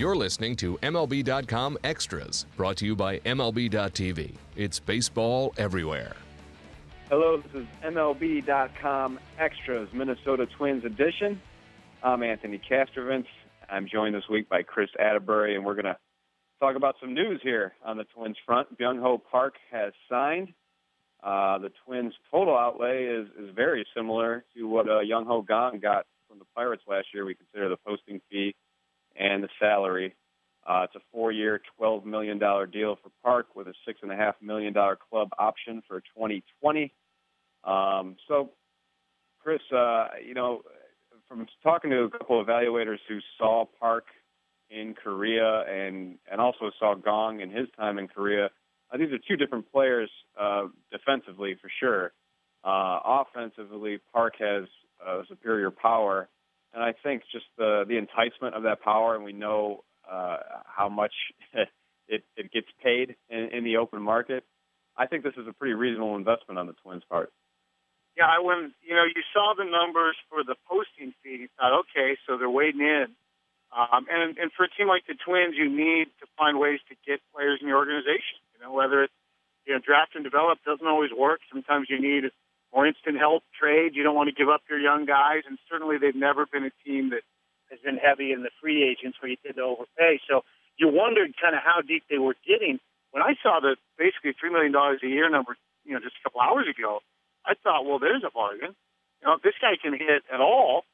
You're listening to MLB.com Extras, brought to you by MLB.tv. It's baseball everywhere. Hello, this is MLB.com Extras, Minnesota Twins edition. I'm Anthony Castrovince. I'm joined this week by Chris Atterbury, and we're going to talk about some news here on the Twins front. Byung Ho Park has signed. Uh, the Twins' total outlay is, is very similar to what uh, Jung Ho Kang got from the Pirates last year. We consider the posting fee and the salary. Uh, it's a four-year, $12 million deal for Park with a $6.5 million club option for 2020. Um, so, Chris, uh, you know, from talking to a couple of evaluators who saw Park in Korea and and also saw Kang in his time in Korea, uh, these are two different players uh, defensively for sure. Uh, offensively, Park has uh, superior power, and I think just the the enticement of that power, and we know uh, how much it, it gets paid in, in the open market. I think this is a pretty reasonable investment on the Twins' part. Yeah, I when you know you saw the numbers for the posting fee, you thought, okay, so they're waiting in. Um, and and for a team like the Twins, you need to find ways to get players in the organization. You know, whether it's you know draft and develop doesn't always work. Sometimes you need more instant help trade. You don't want to give up your young guys, and certainly they've never been a team that has been heavy in the free agents where you did overpay. So you wondered kind of how deep they were getting. When I saw the basically three million dollars a year number, you know, just a couple hours ago, I thought, well, there's a bargain. You know, if this guy can hit at all,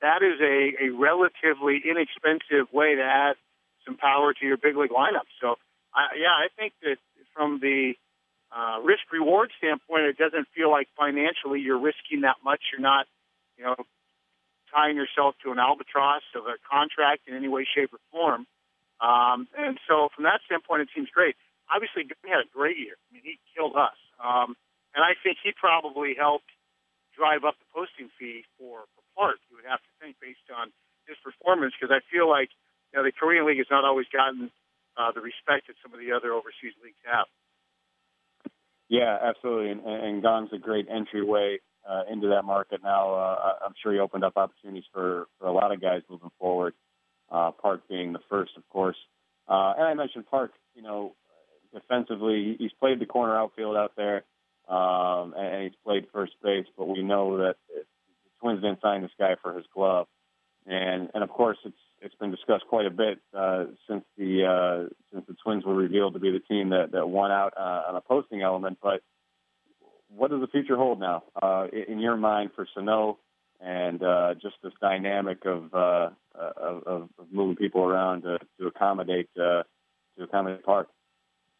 that is a, a relatively inexpensive way to add some power to your big league lineup. So, I, yeah, I think that from the uh, risk reward standpoint, it doesn't feel like financially you're risking that much. You're not, you know, tying yourself to an albatross of a contract in any way, shape, or form. Um, and so, from that standpoint, it seems great. Obviously, he had a great year. I mean, he killed us. Um, and I think he probably helped drive up the posting fee for, for Park, you would have to think, based on his performance, because I feel like you know, the Korean League has not always gotten uh, the respect that some of the other overseas leagues have. Yeah, absolutely. And, and Kang's a great entryway uh, into that market now. Uh, I'm sure he opened up opportunities for, for a lot of guys moving forward, uh, Park being the first, of course. Uh, and I mentioned Park, you know, defensively, he's played the corner outfield out there um, and he's played first base. But we know that the Twins didn't sign this guy for his glove, and and of course it's it's been discussed quite a bit uh, since the uh, Twins were revealed to be the team that that won out uh, on a posting element. But what does the future hold now uh, in your mind for Sano and uh, just this dynamic of, uh, of of moving people around to, to accommodate uh, to accommodate Park?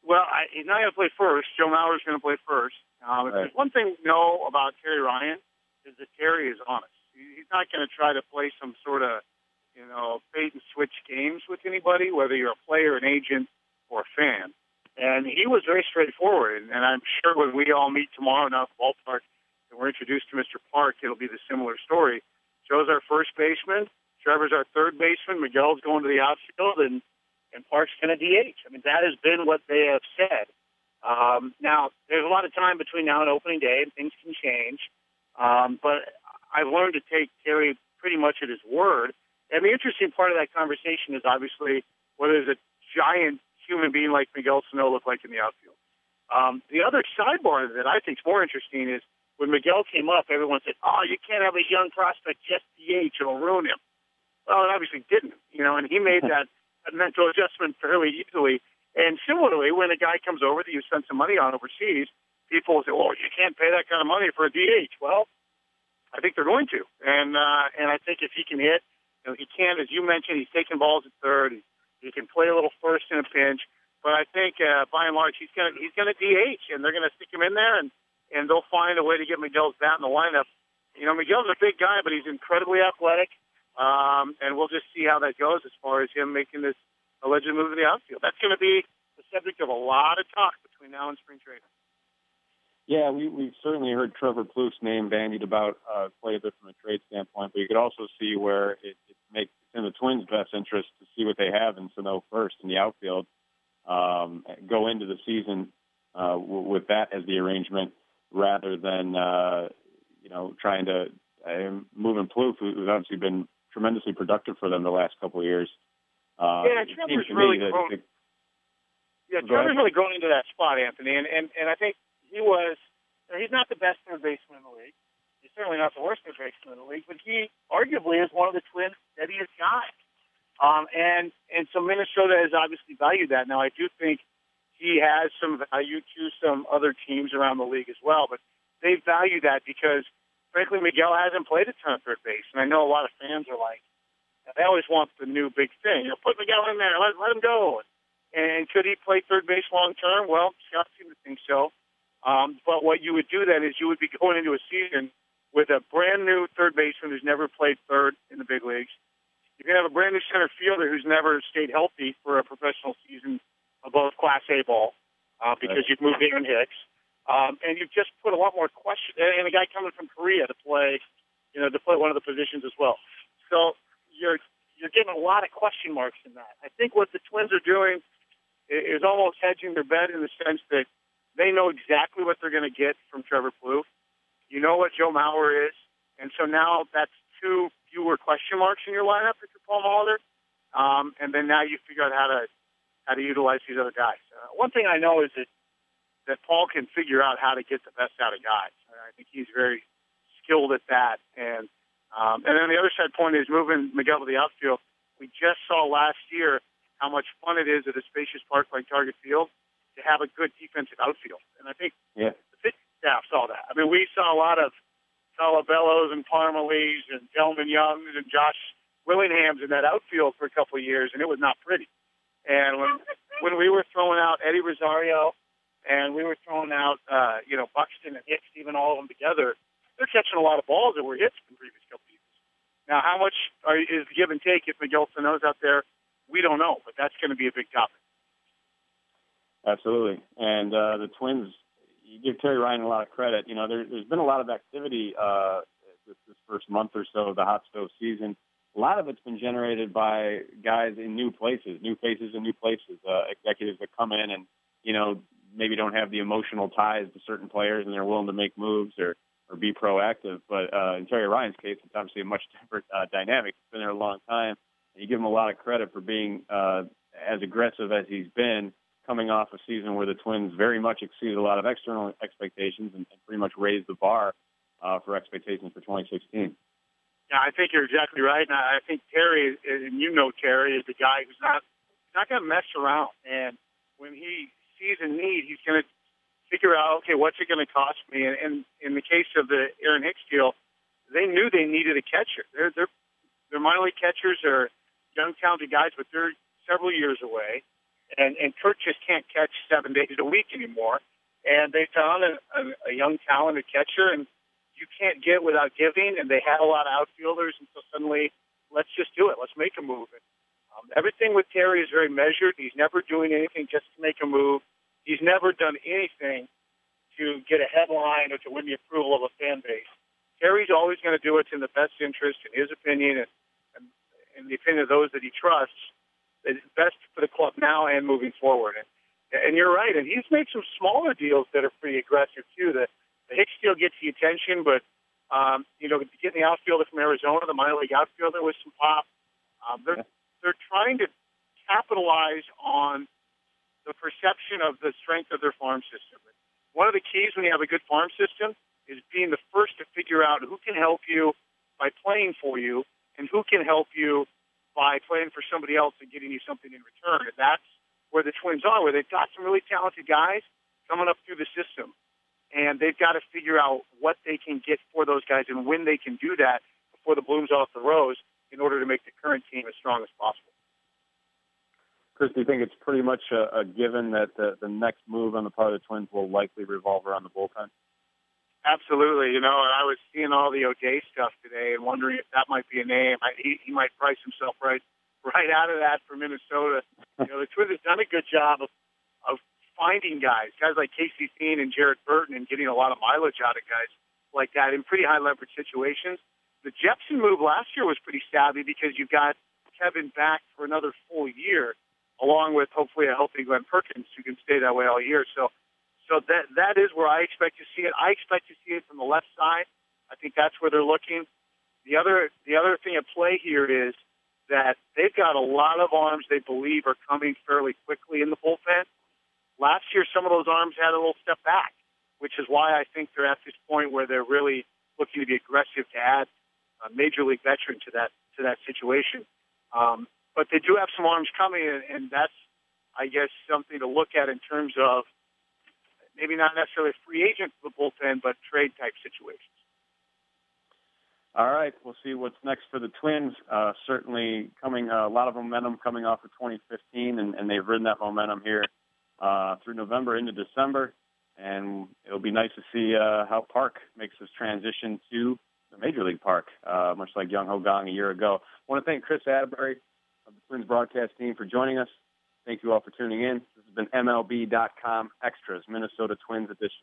Well, I, he's not going to play first. Joe Mauer's going to play first. Um, if right. there's one thing we know about Terry Ryan is that Terry is honest. He's not going to try to play some sort of, you know, bait and switch games with anybody, whether you're a player, or an agent, or a fan. And he was very straightforward. And I'm sure when we all meet tomorrow now at the ballpark and we're introduced to Mr. Park, it'll be the similar story. Joe's our first baseman. Trevor's our third baseman. Miguel's going to the outfield, and and Park's going to DH. I mean, that has been what they have said. Um, now, there's a lot of time between now and opening day, and things can change. Um, but I've learned to take Terry pretty much at his word. And the interesting part of that conversation is obviously what does a giant human being like Miguel Sano look like in the outfield. Um, the other sidebar that I think is more interesting is when Miguel came up, everyone said, "Oh, you can't have a young prospect just DH; it'll ruin him." Well, it obviously didn't, you know. And he made that a mental adjustment fairly easily. And similarly, when a guy comes over that you spend some money on overseas, people say, "Well, you can't pay that kind of money for a DH." Well, I think they're going to, and uh, and I think if he can hit, you know, he can, as you mentioned, he's taking balls at third. He, he can play a little first in a pinch, but I think uh, by and large he's gonna he's gonna DH, and they're gonna stick him in there, and and they'll find a way to get Miguel's bat in the lineup. You know, Miguel's a big guy, but he's incredibly athletic. Um, and we'll just see how that goes as far as him making this alleged move to the outfield. That's going to be the subject of a lot of talk between now and spring training. Yeah, we, we've certainly heard Trevor Plouffe's name bandied about uh, quite a bit from a trade standpoint, but you could also see where it, it makes in the Twins' best interest to see what they have in Sano first in the outfield, um, go into the season uh, w- with that as the arrangement rather than, uh, you know, trying to uh, moving Plouffe, who's obviously been tremendously productive for them the last couple of years. Uh, yeah, Trevor's really grown. yeah, Trevor's really grown into that spot, Anthony, and and and I think he was. He's not the best third baseman in the league. Certainly not the worst third in the league, but he arguably is one of the Twins' steadiest guys. Um, and and so Minnesota has obviously valued that. Now I do think he has some value to some other teams around the league as well, but they value that because frankly Miguel hasn't played a ton of third base, and I know a lot of fans are like, they always want the new big thing. You know, put Miguel in there, let let him go. And could he play third base long term? Well, Scott seems to think so. Um, but what you would do then is you would be going into a season with a brand new third baseman who's never played third in the big leagues. You're going to have a brand new center fielder who's never stayed healthy for a professional season above Class A ball uh, because you've moved Aaron Hicks. Um, and you've just put a lot more question, and a guy coming from Korea to play, you know, to play one of the positions as well. So you're you're getting a lot of question marks in that. I think what the Twins are doing is almost hedging their bet in the sense that they know exactly what they're going to get from Trevor Plouffe. You know what Joe Mauer is, and so now that's two fewer question marks in your lineup if you're Paul Molitor. Um, and then now you figure out how to how to utilize these other guys. Uh, one thing I know is that that Paul can figure out how to get the best out of guys. I think he's very skilled at that. And um, and then the other side point is moving Miguel to the outfield. We just saw last year how much fun it is at a spacious park like Target Field to have a good defensive outfield. And I think yeah. The staff saw that. I mean, we saw a lot of Colabellos and Parmelees and Delmon Youngs and Josh Willinghams in that outfield for a couple of years, and it was not pretty. And when when we were throwing out Eddie Rosario and we were throwing out, uh, you know, Buxton and Hicks, even all of them together, they're catching a lot of balls that were hits in previous couple of years. Now, how much are, is the give and take if Miguel Sano's out there? We don't know, but that's going to be a big topic. Absolutely. And uh, the Twins, you give Terry Ryan a lot of credit. You know, there, there's been a lot of activity uh, this, this first month or so of the hot stove season. A lot of it's been generated by guys in new places, new faces in new places, uh, executives that come in and, you know, maybe don't have the emotional ties to certain players and they're willing to make moves or, or be proactive. But uh, in Terry Ryan's case, it's obviously a much different uh, dynamic. He's been there a long time. And you give him a lot of credit for being uh, as aggressive as he's been coming off a season where the Twins very much exceeded a lot of external expectations and, and pretty much raised the bar uh, for expectations for 2016. Yeah, I think you're exactly right, and I think Terry, and you know Terry, is the guy who's not not going to mess around. And when he sees a need, he's going to figure out, okay, what's it going to cost me? And, and in the case of the Aaron Hicks deal, they knew they needed a catcher. They're they're they're minor league catchers are young talented guys, but they're several years away, and and Kurt just can't catch seven days a week anymore. And they found a, a, a young talented catcher, and you can't get without giving. And they had a lot of outfielders, and so suddenly, let's just do it. Let's make a move. And, um, everything with Terry is very measured. He's never doing anything just to make a move. He's never done anything to get a headline or to win the approval of a fan base. Terry's always going to do what's in the best interest, in his opinion, and, and in the opinion of those that he trusts, best for the club now and moving forward. And, and you're right. And he's made some smaller deals that are pretty aggressive too. The, the Hicks deal gets the attention, but um, you know, getting the outfielder from Arizona, the minor league outfielder, with some pop. Um, they're they're trying to capitalize on the perception of the strength of their farm system. One of the keys when you have a good farm system is being the first to figure out who can help you by playing for you and who can help you by playing for somebody else and getting you something in return. And that's where the Twins are, where they've got some really talented guys coming up through the system. And they've got to figure out what they can get for those guys and when they can do that before the bloom's off the rose in order to make the current team as strong as possible. Chris, do you think it's pretty much a, a given that the, the next move on the part of the Twins will likely revolve around the bullpen? Absolutely. You know, and I was seeing all the O'Day stuff today and wondering if that might be a name. I, he, he might price himself right right out of that for Minnesota. You know, the Twins have done a good job of of finding guys, guys like Casey Fien and Jared Burton, and getting a lot of mileage out of guys like that in pretty high leverage situations. The Jepsen move last year was pretty savvy because you got Kevin back for another full year along with hopefully a healthy Glen Perkins who can stay that way all year. So, so that that is where I expect to see it. I expect to see it from the left side. I think that's where they're looking. The other the other thing at play here is that they've got a lot of arms they believe are coming fairly quickly in the bullpen. Last year, some of those arms had a little step back, which is why I think they're at this point where they're really looking to be aggressive to add a major league veteran to that to that situation. Um, but they do have some arms coming, and, and that's, I guess, something to look at in terms of maybe not necessarily free agent for the bullpen, but trade type situations. All right, we'll see what's next for the Twins. Uh, certainly, coming uh, a lot of momentum coming off of 2015, and, and they've ridden that momentum here uh, through November into December. And it'll be nice to see uh, how Park makes this transition to the Major League Park, uh, much like Jung Ho Kang a year ago. I want to thank Chris Atterbury of the Twins broadcast team for joining us. Thank you all for tuning in. This has been MLB.com Extras, Minnesota Twins edition.